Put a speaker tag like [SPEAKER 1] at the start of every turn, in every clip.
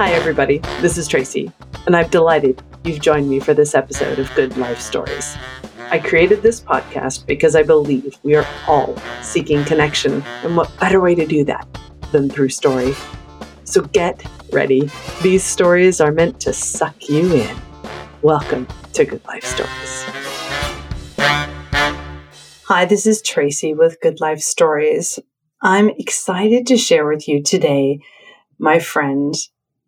[SPEAKER 1] Hi, everybody. This is Tracy, and I'm delighted you've joined me for this episode of Good Life Stories. I created this podcast because I believe we are all seeking connection, and what better way to do that than through story? So get ready. These stories are meant to suck you in. Welcome to Good Life Stories. Hi, this is Tracy with Good Life Stories. I'm excited to share with you today my friend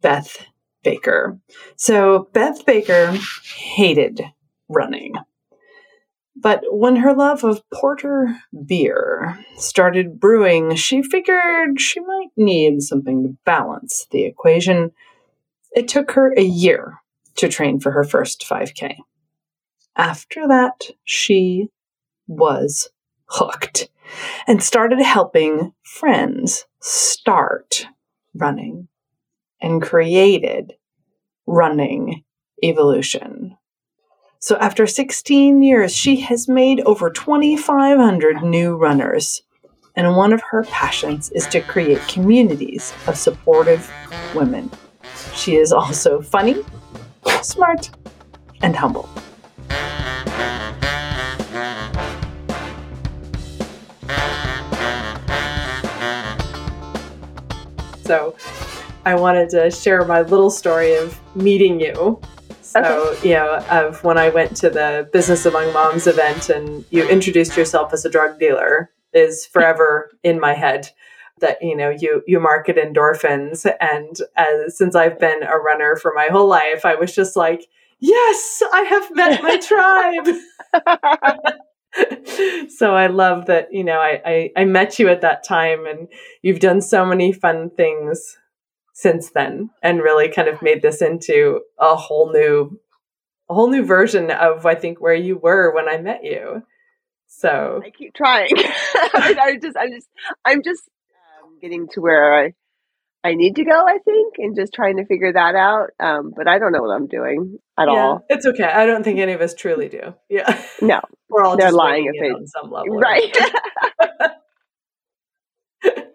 [SPEAKER 1] Beth Baker. So, Beth Baker hated running. But when her love of porter beer started brewing, she figured she might need something to balance the equation. It took her a year to train for her first 5K. After that, she was hooked and started helping friends start running and created running evolution. So after 16 years, she has made over 2,500 new runners. And one of her passions is to create communities of supportive women. She is also funny, smart, and humble. So I wanted to share my little story of meeting you. So, okay. you know, of when I went to the Business Among Moms event and you introduced yourself as a drug dealer is forever in my head that you know you you market endorphins and as since I've been a runner for my whole life I was just like yes I have met my tribe so I love that you know I, I I met you at that time and you've done so many fun things since then and really kind of made this into a whole new a whole new version of I think where you were when I met you. So
[SPEAKER 2] I keep trying. I, I, just I'm just I'm just um, getting to where I I need to go, I think, and just trying to figure that out. Um, but I don't know what I'm doing at
[SPEAKER 1] yeah,
[SPEAKER 2] all.
[SPEAKER 1] It's okay. I don't think any of us truly do. Yeah.
[SPEAKER 2] No.
[SPEAKER 1] We're all
[SPEAKER 2] they're
[SPEAKER 1] just
[SPEAKER 2] lying if
[SPEAKER 1] they on some level.
[SPEAKER 2] Right.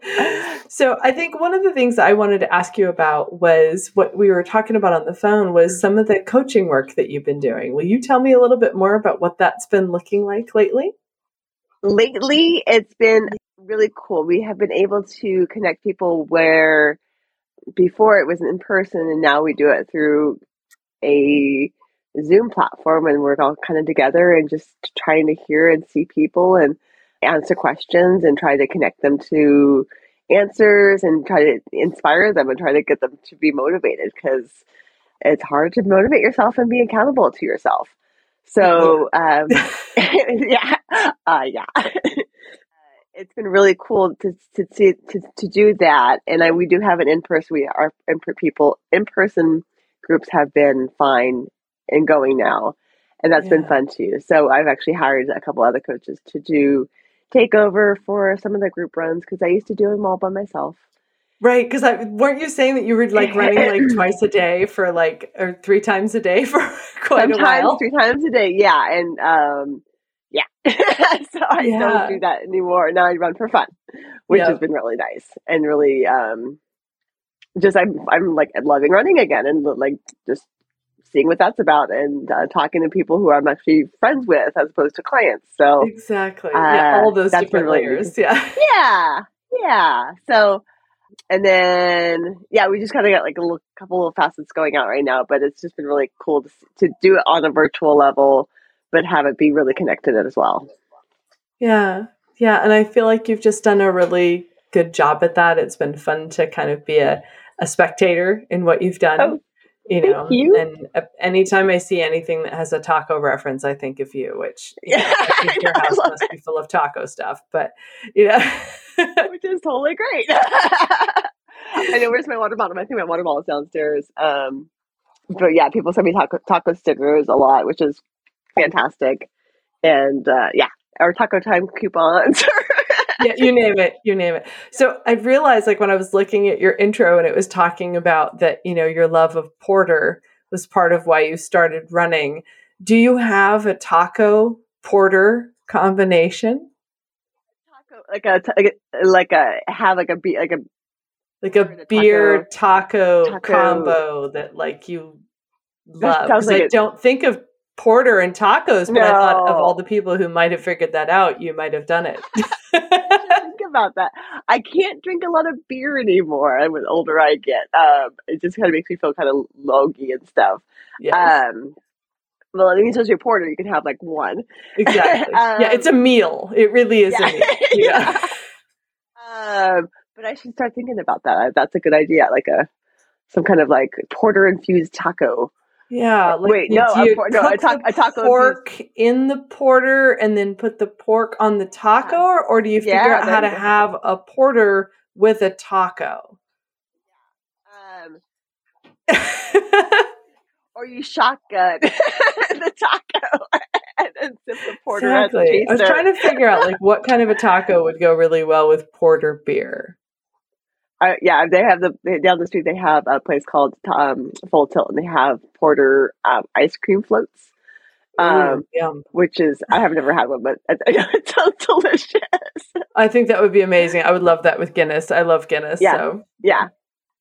[SPEAKER 1] so I think one of the things I wanted to ask you about was what we were talking about on the phone was mm-hmm. some of the coaching work that you've been doing. Will you tell me a little bit more about what that's been looking like lately?
[SPEAKER 2] Lately, it's been mm-hmm. really cool. We have been able to connect people where before it was in person and now we do it through a Zoom platform and we're all kind of together and just trying to hear and see people and answer questions and try to connect them to answers and try to inspire them and try to get them to be motivated because it's hard to motivate yourself and be accountable to yourself. So, um, yeah, uh, yeah. it's been really cool to to, to to to do that, and I, we do have an in person. We are in people in person groups have been fine and going now, and that's yeah. been fun too. So I've actually hired a couple other coaches to do take over for some of the group runs because I used to do them all by myself.
[SPEAKER 1] Right, because I weren't you saying that you were like running like twice a day for like or three times a day for quite
[SPEAKER 2] Sometimes,
[SPEAKER 1] a while?
[SPEAKER 2] Three times a day, yeah, and um, yeah. so I yeah. don't do that anymore. Now I run for fun, which yep. has been really nice and really um, just I'm I'm like loving running again and like just seeing what that's about and uh, talking to people who I'm actually friends with as opposed to clients. So
[SPEAKER 1] exactly, uh, yeah, all those different really layers. Yeah,
[SPEAKER 2] yeah, yeah. So and then yeah, we just kind of got like a little, couple of facets going out right now, but it's just been really cool to to do it on a virtual level, but have it be really connected as well.
[SPEAKER 1] Yeah, yeah, and I feel like you've just done a really good job at that. It's been fun to kind of be a a spectator in what you've done. Oh, you know
[SPEAKER 2] you.
[SPEAKER 1] and uh, anytime i see anything that has a taco reference i think of you which you know, I think your house must it. be full of taco stuff but you know
[SPEAKER 2] which is totally great i know where's my water bottle i think my water bottle is downstairs um but yeah people send me taco, taco stickers a lot which is fantastic and uh yeah our taco time coupons
[SPEAKER 1] yeah, you name it, you name it. So I realized like when I was looking at your intro and it was talking about that, you know, your love of porter was part of why you started running. Do you have a taco porter combination?
[SPEAKER 2] Taco like a like a have like a like a
[SPEAKER 1] like a beer taco,
[SPEAKER 2] taco-
[SPEAKER 1] combo that like you love.
[SPEAKER 2] sounds
[SPEAKER 1] 'Cause
[SPEAKER 2] like
[SPEAKER 1] I don't think of porter and tacos, but I thought of all the people who might have figured that out, you might have done it.
[SPEAKER 2] think about that. I can't drink a lot of beer anymore. And the older I get, um, it just kind of makes me feel kind of logy and stuff.
[SPEAKER 1] yes,
[SPEAKER 2] Um, well, it means as your porter, you can have like one.
[SPEAKER 1] exactly. yeah,
[SPEAKER 2] um,
[SPEAKER 1] it's a meal. It really is
[SPEAKER 2] yeah.
[SPEAKER 1] a meal. Yeah.
[SPEAKER 2] Um, but I should start thinking about that. That's a good idea. Like a some kind of like porter infused taco.
[SPEAKER 1] Yeah. Like,
[SPEAKER 2] Wait, no,
[SPEAKER 1] do you
[SPEAKER 2] por- no, a
[SPEAKER 1] the
[SPEAKER 2] a taco
[SPEAKER 1] pork in the porter and then put the pork on the taco, or do you figure
[SPEAKER 2] Yeah,
[SPEAKER 1] out how to have a porter with a taco?
[SPEAKER 2] Um, or you shotgun the taco and then sip the porter as a
[SPEAKER 1] exactly. I was trying to figure out like what kind of a taco would go really well with porter beer.
[SPEAKER 2] Uh, yeah, they have the down the street. They have a place called um, Full Tilt, and they have porter um, ice cream floats, um,
[SPEAKER 1] Ooh,
[SPEAKER 2] which is I have never had one, but it, it sounds delicious.
[SPEAKER 1] I think that would be amazing. I would love that with Guinness. I love Guinness.
[SPEAKER 2] Yeah.
[SPEAKER 1] So
[SPEAKER 2] Yeah.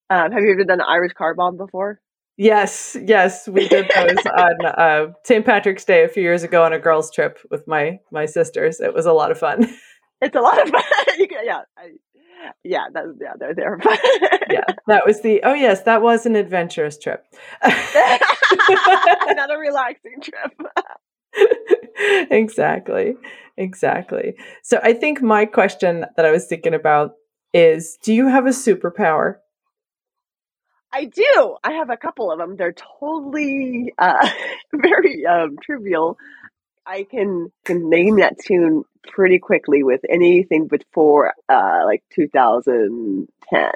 [SPEAKER 2] Um, have you ever done an Irish car bomb before?
[SPEAKER 1] yes, yes, we did those on uh, St. Patrick's Day a few years ago on a girls' trip with my my sisters. It was a lot of fun.
[SPEAKER 2] It's a lot of fun. you can, yeah, I, yeah, that, yeah, they're they're
[SPEAKER 1] yeah, that was the. Oh yes, that was an adventurous trip.
[SPEAKER 2] Not a relaxing trip.
[SPEAKER 1] exactly, exactly. So I think my question that I was thinking about is: Do you have a superpower?
[SPEAKER 2] I do. I have a couple of them. They're totally uh, very um, trivial. I can can name that tune pretty quickly with anything before uh, like 2010,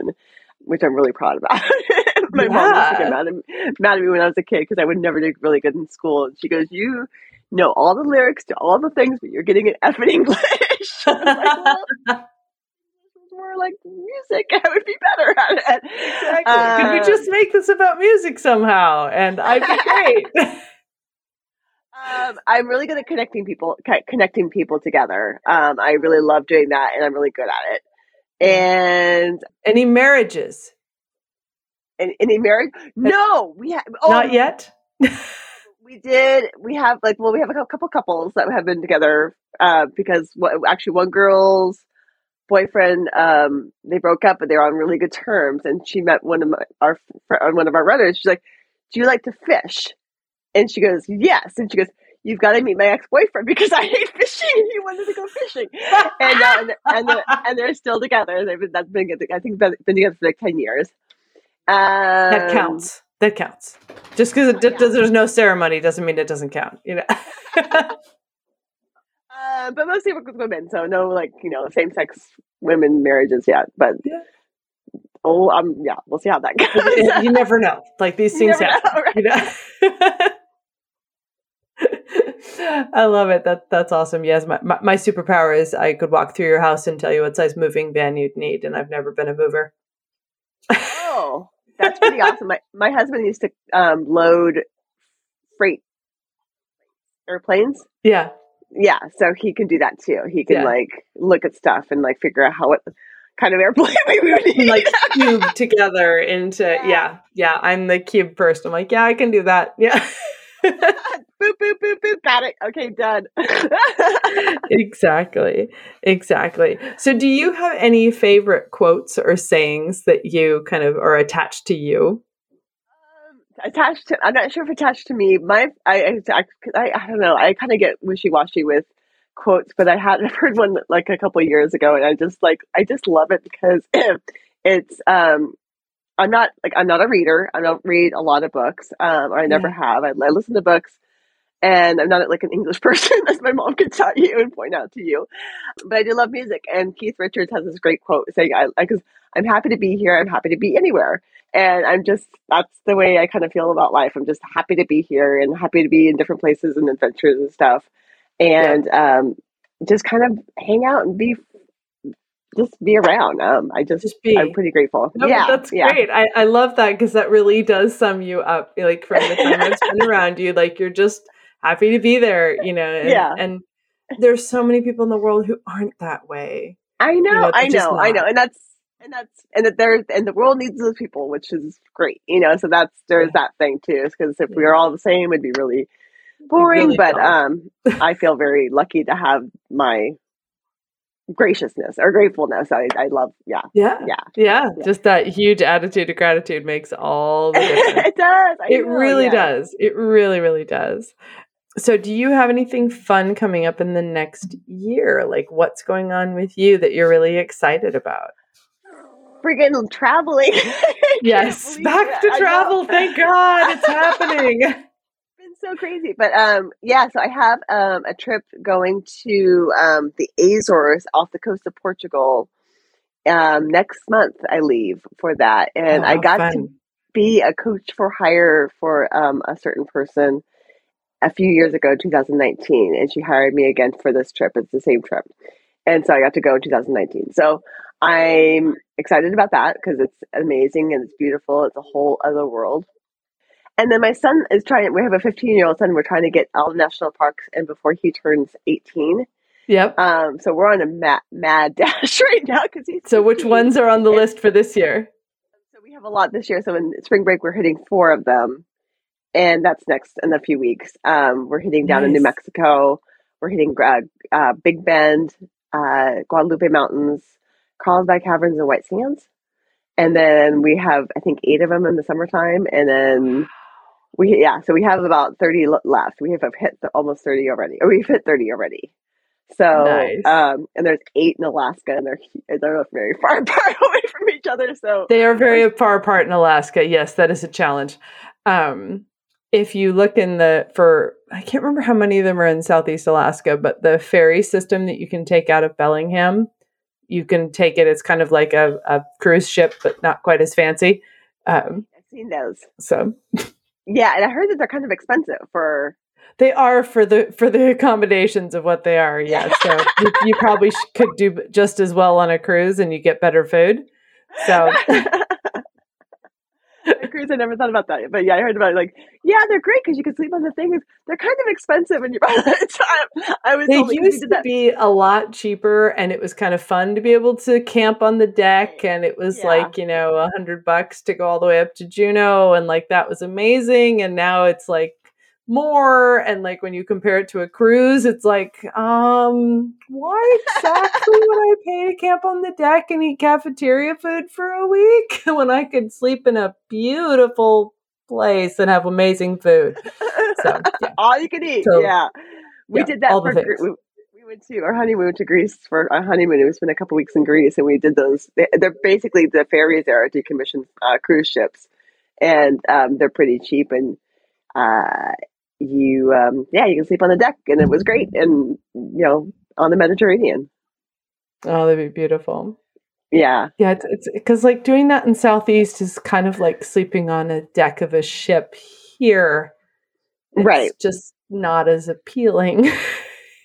[SPEAKER 2] which I'm really proud about. My mom used to get mad at, me, mad at me when I was a kid because I would never do really good in school. And she goes, "You know all the lyrics to all the things, but you're getting an F in English." I was like, well, English was more like music. I would be better at it.
[SPEAKER 1] Exactly. Could we
[SPEAKER 2] Um,
[SPEAKER 1] just make this about music somehow? And I'd be great.
[SPEAKER 2] Um, I'm really good at connecting people, connecting people together. Um, I really love doing that, and I'm really good at it. And
[SPEAKER 1] Any marriages?
[SPEAKER 2] and any marriage? No, we have. Oh,
[SPEAKER 1] Not yet.
[SPEAKER 2] we did. We have like, well, we have a couple couples that have been together uh, because what, actually one girl's boyfriend um, they broke up, but they're on really good terms, and she met one of my, our on one of our runners. She's like, "Do you like to fish?" And she goes, "Yes," and she goes. You've got to meet my ex-boyfriend because I hate fishing. and He wanted to go fishing, and uh, and and they're, and they're still together. They've been, that's been I think been, been together for like ten years. Um,
[SPEAKER 1] that counts. That counts. Just because
[SPEAKER 2] Yeah.
[SPEAKER 1] there's no ceremony doesn't mean it doesn't count. You know.
[SPEAKER 2] Uh, but mostly work with women, so no like you know same sex women marriages yet. But
[SPEAKER 1] Yeah.
[SPEAKER 2] oh, um, yeah, we'll see how that goes.
[SPEAKER 1] you never know. Like these things happen.
[SPEAKER 2] know, right?
[SPEAKER 1] You know. I love it. That that's awesome. Yes, my, my my superpower is I could walk through your house and tell you what size moving van you'd need, and I've never been a mover.
[SPEAKER 2] Oh, that's pretty awesome. My my husband used to um, load freight airplanes.
[SPEAKER 1] Yeah,
[SPEAKER 2] Yeah, so he can do that too. He can
[SPEAKER 1] Yeah.
[SPEAKER 2] like look at stuff and like figure out how what kind of airplane we would need.
[SPEAKER 1] like cube together into
[SPEAKER 2] Yeah.
[SPEAKER 1] yeah yeah. I'm the cube person. I'm like yeah, I can do that. Yeah.
[SPEAKER 2] boop boop boop boop. Got it. Okay, done.
[SPEAKER 1] exactly exactly so do you have any favorite quotes or sayings that you kind of are attached to you
[SPEAKER 2] Um, attached to i'm not sure if attached to me my i i, I, I don't know i kind of get wishy-washy with quotes but i had heard one like a couple years ago and i just like i just love it because it's um i'm not like i'm not a reader. I don't read a lot of books um or i never have. I, I listen to books and i'm not like an english person as my mom could tell you and point out to you. But i do love music and keith richards has this great quote saying i because i'm happy to be here i'm happy to be anywhere. And I'm just that's the way I kind of feel about life. I'm just happy to be here and happy to be in different places and adventures and stuff, and um, just kind of hang out and be just be around. Um, I just,
[SPEAKER 1] Just be.
[SPEAKER 2] I'm pretty grateful.
[SPEAKER 1] No,
[SPEAKER 2] yeah,
[SPEAKER 1] that's
[SPEAKER 2] yeah,
[SPEAKER 1] great. I, I love that because that really does sum you up. Like from the time I've spent around you, like you're just happy to be there, you know. And,
[SPEAKER 2] Yeah.
[SPEAKER 1] And there's so many people in the world who aren't that way.
[SPEAKER 2] I know,
[SPEAKER 1] know,
[SPEAKER 2] I know, I know, and that's and that's and that there and the world needs those people, which is great, you know. So that's there's yeah. that thing too, because if yeah. we were all the same, it'd be really boring. Really but um, I feel very lucky to have my graciousness or gratefulness. I, I love, yeah.
[SPEAKER 1] yeah. Yeah. Yeah. Just that huge attitude of gratitude makes all the difference.
[SPEAKER 2] it does. I
[SPEAKER 1] it know, really yeah. does. It really, really does. So, do you have anything fun coming up in the next year? Like, what's going on with you that you're really excited about?
[SPEAKER 2] Friggin' traveling.
[SPEAKER 1] yes, back to travel. Thank God it's happening.
[SPEAKER 2] so crazy. But um, yeah, so I have um, a trip going to um, the Azores off the coast of Portugal. Um, next month, I leave for that, and oh, I got fun. to be a coach for hire for um, a certain person a few years ago, 2019, and she hired me again for this trip. It's the same trip, and so I got to go in 2019. So I'm excited about that because it's amazing and it's beautiful. It's a whole other world. And then my son is trying, we have a 15 year old son, we're trying to get all national parks and before he turns 18.
[SPEAKER 1] Yep.
[SPEAKER 2] Um, so we're on a mad, mad dash right now because he's.
[SPEAKER 1] So, 15. which ones are on the list for this year?
[SPEAKER 2] So, we have a lot this year. So, in spring break, we're hitting four of them. And that's next in a few weeks. Um, we're hitting down nice. in New Mexico. We're hitting uh, uh, Big Bend, uh, Guadalupe Mountains, Carlsbad Caverns, and White Sands. And then we have, I think, eight of them in the summertime. And then we yeah, so we have about thirty left. We have hit almost thirty already, or we've hit thirty already. So, nice. um, and there's eight in Alaska, and they're they're very far apart away from each other. So
[SPEAKER 1] they are very far apart in Alaska. Yes, that is a challenge. Um, if you look in the for I can't remember how many of them are in Southeast Alaska, but the ferry system that you can take out of Bellingham, you can take it. It's kind of like a, a cruise ship, but not quite as fancy.
[SPEAKER 2] Um, I've seen those.
[SPEAKER 1] So
[SPEAKER 2] Yeah, and I heard that they're kind of expensive for.
[SPEAKER 1] They are for the for the accommodations of what they are. Yeah, so you, you, probably could do just as well on a cruise, and you get better food. So.
[SPEAKER 2] cruise, I never thought about that, but yeah, I heard about it. Like, yeah, they're great because you can sleep on the things. They're kind of expensive, and you. I was.
[SPEAKER 1] They used to be a lot cheaper, and it was kind of fun to be able to camp on the deck, and it was yeah. like you know a hundred bucks to go all the way up to Juneau, and like that was amazing. And now it's like more and like when you compare it to a cruise it's like um why exactly would i pay to camp on the deck and eat cafeteria food for a week when i could sleep in a beautiful place and have amazing food?
[SPEAKER 2] So yeah. all you can eat so, yeah. We yeah, did that for we, we went to our honeymoon to greece for our honeymoon we spent a couple weeks in greece and we did those they're basically the ferries there are decommissioned uh, cruise ships and um, they're pretty cheap and uh, you um, yeah you can sleep on the deck and it was great and you know on the mediterranean.
[SPEAKER 1] Oh that'd be beautiful.
[SPEAKER 2] Yeah.
[SPEAKER 1] Yeah it's because like doing that in southeast is kind of like sleeping on a deck of a ship here.
[SPEAKER 2] It's right.
[SPEAKER 1] just not as appealing.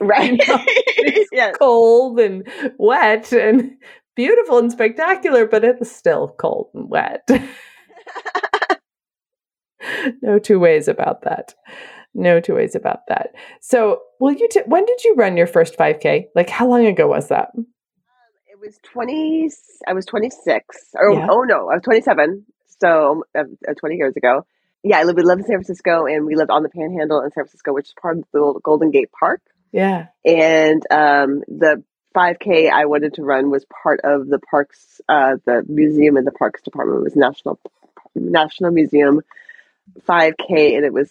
[SPEAKER 2] Right.
[SPEAKER 1] You know? it's yes. cold and wet and beautiful and spectacular but it's still cold and wet. No two ways about that no two ways about that. So, will you? T- when did you run your first 5K? Like, how long ago was that? Um,
[SPEAKER 2] it was 20. I was 26. Or yeah. oh no, I was 27. So uh, uh, 20 years ago. Yeah, I lived, we lived in San Francisco, and we lived on the Panhandle in San Francisco, which is part of the Golden Gate Park.
[SPEAKER 1] Yeah,
[SPEAKER 2] and um, the 5K I wanted to run was part of the parks, uh, the museum and the parks department it was National National Museum 5K, and it was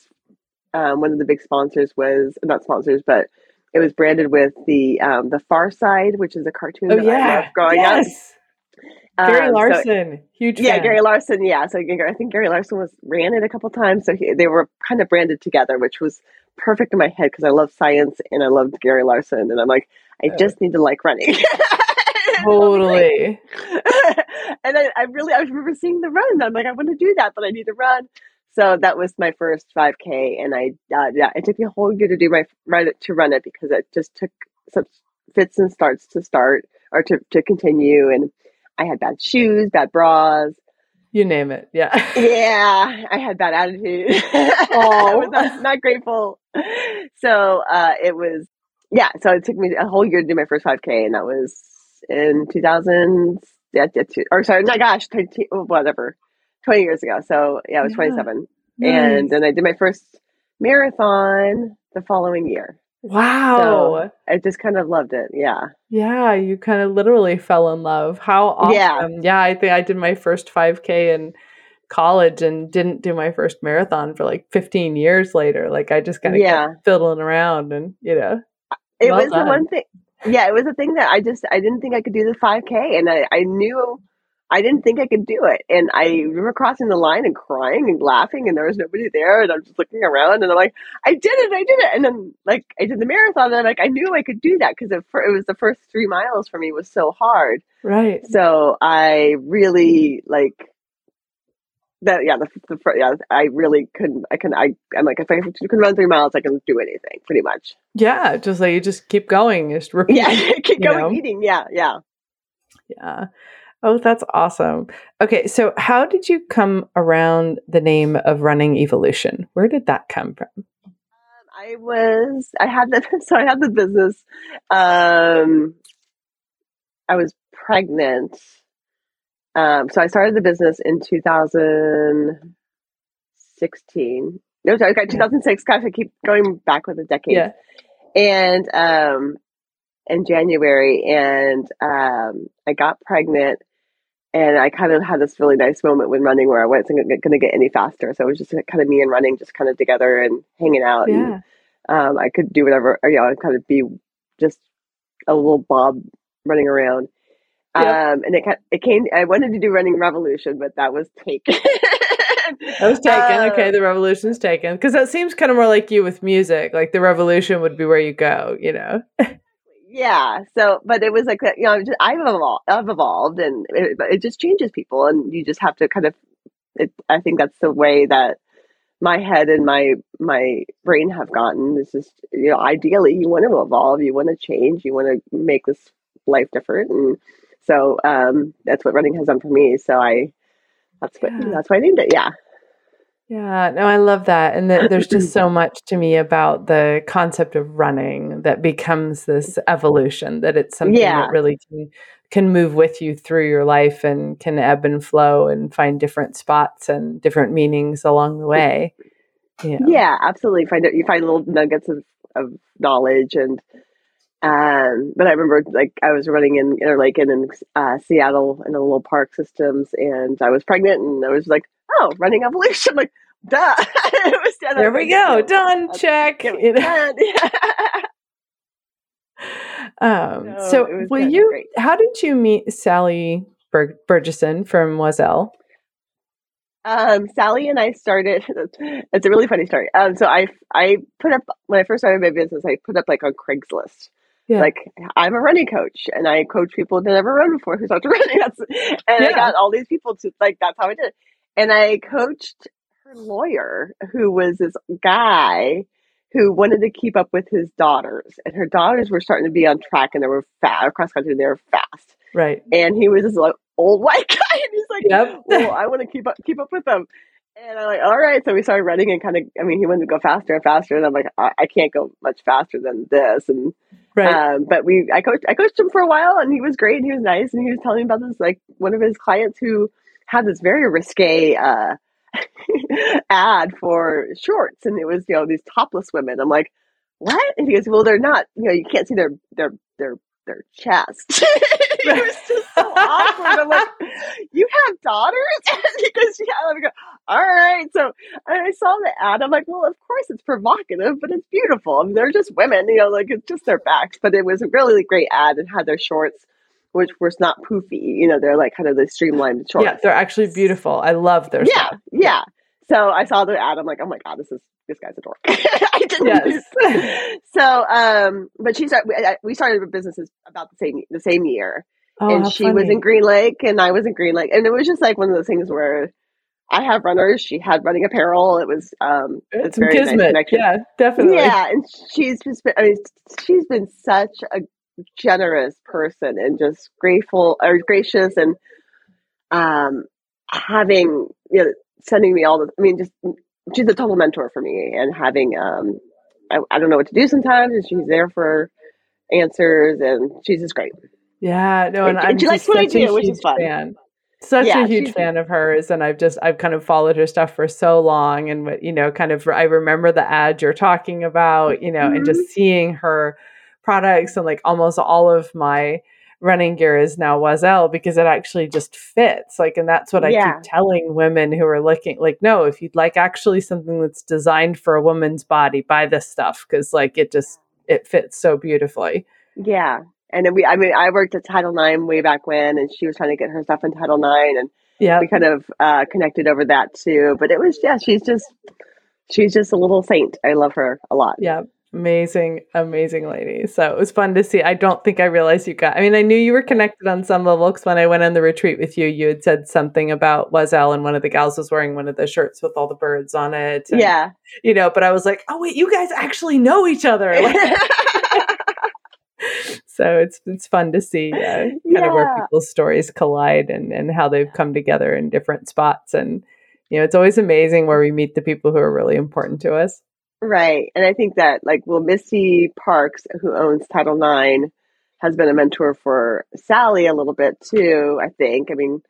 [SPEAKER 2] um, one of the big sponsors was not sponsors, but it was branded with the um, the Far Side, which is a cartoon oh, that yeah. I loved growing yes.
[SPEAKER 1] up. Gary um, Larson, so, huge.
[SPEAKER 2] Yeah, Gary Larson. Yeah, so I think Gary Larson was ran it a couple times, so he, they were kind of branded together, which was perfect in my head because I love science and I loved Gary Larson, and I'm like, I oh. just need to like running.
[SPEAKER 1] totally.
[SPEAKER 2] and I, I, really, I remember seeing the run. I'm like, I want to do that, but I need to run. So that was my first 5K, and I uh, yeah, it took me a whole year to do my run it to run it because it just took such fits and starts to start or to to continue, and I had bad shoes, bad bras,
[SPEAKER 1] you name it, yeah,
[SPEAKER 2] yeah. I had bad attitude. Oh, I was not, not grateful. So uh, it was yeah. So it took me a whole year to do my first 5K, and that was in 2000 yeah, or sorry, my gosh, 20, whatever, 20 years ago. So yeah, I was
[SPEAKER 1] Yeah.
[SPEAKER 2] 27.
[SPEAKER 1] Nice.
[SPEAKER 2] And then I did my first marathon the following year.
[SPEAKER 1] wow.
[SPEAKER 2] I just kind of loved it. Yeah.
[SPEAKER 1] Yeah, you kind of literally fell in love. How awesome.
[SPEAKER 2] Yeah.
[SPEAKER 1] Yeah, I think I did my first 5K in college and didn't do my first marathon for like 15 years later. Like I just kind of
[SPEAKER 2] Yeah.
[SPEAKER 1] kept fiddling around and, you know.
[SPEAKER 2] It
[SPEAKER 1] Well
[SPEAKER 2] was the one thing. Yeah, it was the thing that I just I didn't think I could do the 5K, and I I knew I didn't think I could do it, and I mm-hmm. remember crossing the line and crying and laughing, and there was nobody there, and I'm just looking around, and I'm like, I did it, I did it, and then like I did the marathon, and I'm like, I knew I could do that because it, it was the first three miles for me was so hard,
[SPEAKER 1] Right.
[SPEAKER 2] so I really like. That yeah the, the yeah I really couldn't I can I I'm like if I can run three miles I can do anything pretty much
[SPEAKER 1] Yeah, just like you just keep going, just repeat.
[SPEAKER 2] yeah keep going
[SPEAKER 1] know?
[SPEAKER 2] eating yeah yeah
[SPEAKER 1] Yeah. Oh, that's awesome. Okay, so how did you come around the name of Running Evolution? Where did that come from?
[SPEAKER 2] I was I had the so I had the business. Um, I was pregnant. Um, so I started the business in 2016. No, sorry, okay, 2006. Gosh, I keep going back with the decade.
[SPEAKER 1] Yeah.
[SPEAKER 2] And um, in January, and um, I got pregnant, and I kind of had this really nice moment when running where I wasn't going to get any faster. So it was just kind of me and running, just kind of together and hanging out. and
[SPEAKER 1] Yeah.
[SPEAKER 2] um, I could do whatever, or, you know, I'd kind of be just a little bob running around.
[SPEAKER 1] Yeah.
[SPEAKER 2] Um, and it it came. I wanted to do running revolution, but that was taken.
[SPEAKER 1] That was taken.
[SPEAKER 2] Uh,
[SPEAKER 1] okay, the revolution's taken. Because that seems kind of more like you with music. Like the revolution would be where you go, you know?
[SPEAKER 2] yeah. So, but it was like that. You know, just, I've evolved. I've evolved, and it, it just changes people, and you just have to kind of. It, I think that's the way that my head and my my brain have gotten. This is you know, ideally, you want to evolve, you want to change, you want to make this life different, and so um, that's what running has done for me. So I. That's what.
[SPEAKER 1] Yeah.
[SPEAKER 2] That's why I named it. Yeah.
[SPEAKER 1] Yeah, no, I love that. And that there's just so much to me about the concept of running that becomes this evolution, that it's something
[SPEAKER 2] Yeah.
[SPEAKER 1] that really can, can move with you through your life and can ebb and flow and find different spots and different meanings along the way. You know?
[SPEAKER 2] Yeah, absolutely. Find. You find little nuggets of, of knowledge, and um. But I remember, like, I was running in Green Lake and in uh, Seattle in the little park systems, and I was pregnant, and I was like, "Oh, running evolution!" like, duh.
[SPEAKER 1] There we go. Done. Check.
[SPEAKER 2] Get
[SPEAKER 1] You know?
[SPEAKER 2] done. Yeah.
[SPEAKER 1] Um,
[SPEAKER 2] So
[SPEAKER 1] so, will
[SPEAKER 2] good.
[SPEAKER 1] you?
[SPEAKER 2] Great.
[SPEAKER 1] How did you meet Sally Bur- Burgess from Oiselle?
[SPEAKER 2] Um, Sally and I started. It's a really funny story. Um, so I I put up when I first started my business. I put up like on Craigslist.
[SPEAKER 1] Yeah.
[SPEAKER 2] Like I'm a running coach, and I coach people that never run before who start running. That's and I got all these people to like. That's how I did it. And I coached lawyer, who was this guy who wanted to keep up with his daughters, and her daughters were starting to be on track, and they were fast across country. and They were fast,
[SPEAKER 1] Right.
[SPEAKER 2] and he was this like, old white guy, and he's like,
[SPEAKER 1] Yep.
[SPEAKER 2] well, I want to keep up keep up with them. And I'm like, all right. So we started running and kind of, I mean, he wanted to go faster and faster. And I'm like, I, I can't go much faster than this. And,
[SPEAKER 1] right.
[SPEAKER 2] um, but we, I coached, I coached him for a while and he was great and he was nice. And he was telling me about this, like one of his clients who had this very risque, uh, ad for shorts. And it was, you know, these topless women. I'm like, what? And he goes, well, they're not, you know, you can't see their, their, their, their chest. it was just so awkward. I'm like, you have daughters? because yeah, I'm like, all right. So I saw the ad. I'm like, well, of course it's provocative, but it's beautiful. I mean, they're just women, you know, like it's just their backs. But it was a really great ad and had their shorts, which were not poofy. You know, they're like kind of the streamlined shorts.
[SPEAKER 1] Yeah, they're actually beautiful. I love their
[SPEAKER 2] yeah,
[SPEAKER 1] stuff.
[SPEAKER 2] yeah. So I saw the ad. I'm like, oh my god, this is this guy's a dork. I didn't.
[SPEAKER 1] Yes.
[SPEAKER 2] So, um, but she started. We, we started businesses about the same the same year
[SPEAKER 1] Oh,
[SPEAKER 2] and she was in Green Lake and I was in Green Lake and it was just like one of those things where I have runners, she had running apparel. It was um
[SPEAKER 1] It's
[SPEAKER 2] it's very nice connection.
[SPEAKER 1] yeah, definitely.
[SPEAKER 2] Yeah, and she's just been I mean she's been such a generous person and just grateful or gracious and um having you know sending me all the I mean just she's a total mentor for me and having um I, I don't know what to do sometimes and she's there for answers and she's just great.
[SPEAKER 1] Yeah, no, and,
[SPEAKER 2] And-
[SPEAKER 1] I'm
[SPEAKER 2] and she likes what I
[SPEAKER 1] such a
[SPEAKER 2] do, which is
[SPEAKER 1] huge
[SPEAKER 2] fun.
[SPEAKER 1] fan. Such
[SPEAKER 2] Yeah,
[SPEAKER 1] a huge fan of hers, and I've just I've kind of followed her stuff for so long, and what- you know, kind of I remember the ad you're talking about, you know, and
[SPEAKER 2] Mm-hmm.
[SPEAKER 1] just seeing her products and like almost all of my running gear is now Oiselle because it actually just fits. Like, and that's what I
[SPEAKER 2] Yeah.
[SPEAKER 1] keep telling women who are looking like, no, if you'd like actually something that's designed for a woman's body, buy this stuff because like it just it fits so beautifully.
[SPEAKER 2] Yeah. And we, I mean, I worked at Title IX way back when, and she was trying to get her stuff in Title IX, and
[SPEAKER 1] Yeah.
[SPEAKER 2] we kind of uh, connected over that too. But it was, yeah, she's just, she's just a little saint. I love her a lot.
[SPEAKER 1] Yeah. Amazing, amazing lady. So it was fun to see. I don't think I realized you got, I mean, I knew you were connected on some level because when I went on the retreat with you, you had said something about Oiselle and one of the gals was wearing one of the shirts with all the birds on it. and,
[SPEAKER 2] Yeah.
[SPEAKER 1] You know, but I was like, oh, wait, you guys actually know each other. Like, so it's it's fun to see uh, kind of where people's stories collide and, and how they've come together in different spots. And, you know, it's always amazing where we meet the people who are really important to us.
[SPEAKER 2] Right. And I think that, like, well, Missy Parks, who owns Title IX, has been a mentor for Sally a little bit too, I think. I mean,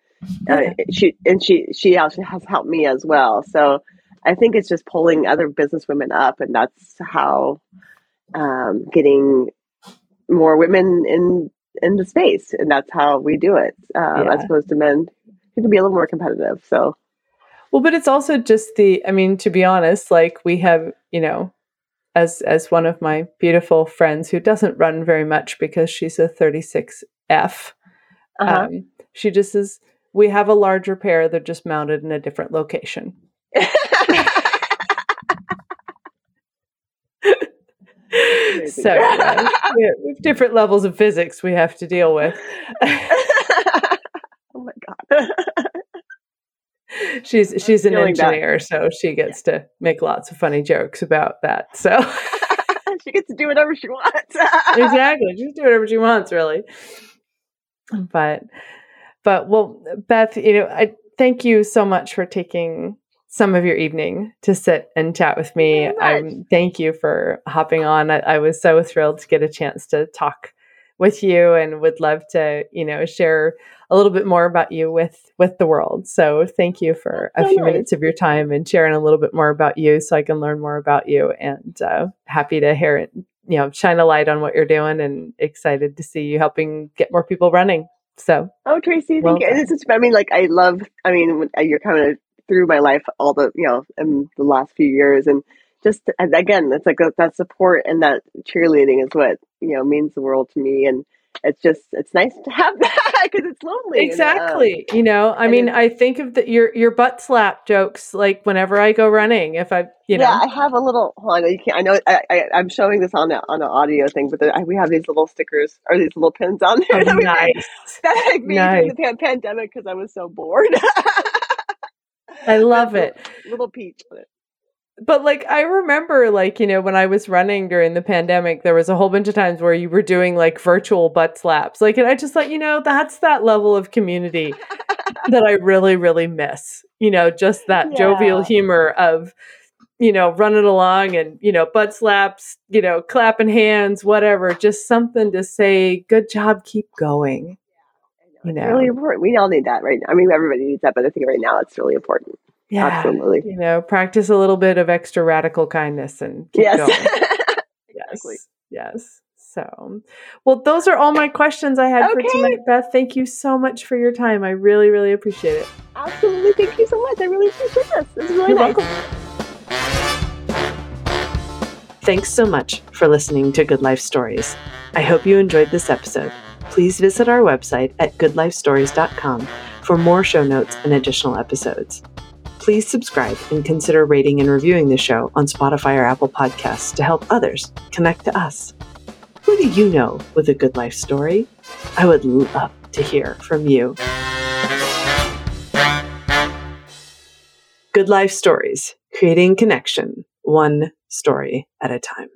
[SPEAKER 2] uh, she, and she, she also has helped me as well. So I think it's just pulling other business women up, and that's how um, getting more women in in the space, and that's how we do it, um,
[SPEAKER 1] Yeah.
[SPEAKER 2] as opposed to men who can be a little more competitive. So
[SPEAKER 1] Well, but it's also just the I mean, to be honest, like we have, you know, as as one of my beautiful friends who doesn't run very much because she's a 36F.
[SPEAKER 2] uh-huh.
[SPEAKER 1] Um, she just is we have a larger pair, they're just mounted in a different location. So yeah, we have- we have different levels of physics we have to deal with.
[SPEAKER 2] oh my god.
[SPEAKER 1] She's she's an
[SPEAKER 2] feeling that.
[SPEAKER 1] engineer, so she gets to make lots of funny jokes about that. So
[SPEAKER 2] she gets to do whatever she wants.
[SPEAKER 1] exactly. She can do whatever she wants, really. But, but well, Beth, you know, I thank you so much for taking some of your evening to sit and chat with me.
[SPEAKER 2] Thank you
[SPEAKER 1] Um, thank you for hopping on. I, I was so thrilled to get a chance to talk with you, and would love to, you know, share a little bit more about you with with the world. So, thank you for a few minutes of your time and sharing a little bit more about you, so I can learn more about you. And uh, happy to hear it you know shine a light on what you're doing and excited to see you helping get more people running so
[SPEAKER 2] oh, Tracy, thank
[SPEAKER 1] Well
[SPEAKER 2] you. It's just, I mean, like, I love, I mean, uh, you're kind of through my life all the, you know, in the last few years. And just, and again, it's like that, that support and that cheerleading is what, you know, means the world to me. And it's just, it's nice to have that because it's lonely. and, uh,
[SPEAKER 1] exactly you know i mean i think of the, your your butt slap jokes like whenever i go running if i you know
[SPEAKER 2] yeah, I have a little. Hold on, you can't. I know. I, I, I'm showing this on the on an audio thing, but the, I, we have these little stickers or these little pins on there
[SPEAKER 1] oh,
[SPEAKER 2] that we made,
[SPEAKER 1] nice
[SPEAKER 2] that I made
[SPEAKER 1] Nice.
[SPEAKER 2] during the pan- pandemic because I was so bored.
[SPEAKER 1] i love it
[SPEAKER 2] Little peach on it.
[SPEAKER 1] But like i remember like you know when i was running during the pandemic there was a whole bunch of times where you were doing like virtual butt slaps like and i just thought you know that's that level of community that i really really miss you know just that jovial humor of you know running along and you know butt slaps you know clapping hands whatever just something to say good job keep going you
[SPEAKER 2] It's
[SPEAKER 1] know
[SPEAKER 2] really important. We all need that right now. I mean, everybody needs that, but I think right now it's really important.
[SPEAKER 1] Yeah
[SPEAKER 2] Absolutely.
[SPEAKER 1] you know practice a little bit of extra radical kindness and
[SPEAKER 2] Yes. exactly.
[SPEAKER 1] Yes. Yes. So, well, those are all my questions I had for tonight, Beth. Thank you so much for your time. I really, really appreciate it.
[SPEAKER 2] Absolutely. Thank you so much. I really appreciate this. This is really
[SPEAKER 1] You're
[SPEAKER 2] nice.
[SPEAKER 1] welcome. Thanks so much for listening to Good Life Stories. I hope you enjoyed this episode. Please visit our website at goodlifestories.com for more show notes and additional episodes. Please subscribe and consider rating and reviewing the show on Spotify or Apple Podcasts to help others connect to us. Who do you know with a good life story? I would love to hear from you. Good Life Stories, creating connection, one story at a time.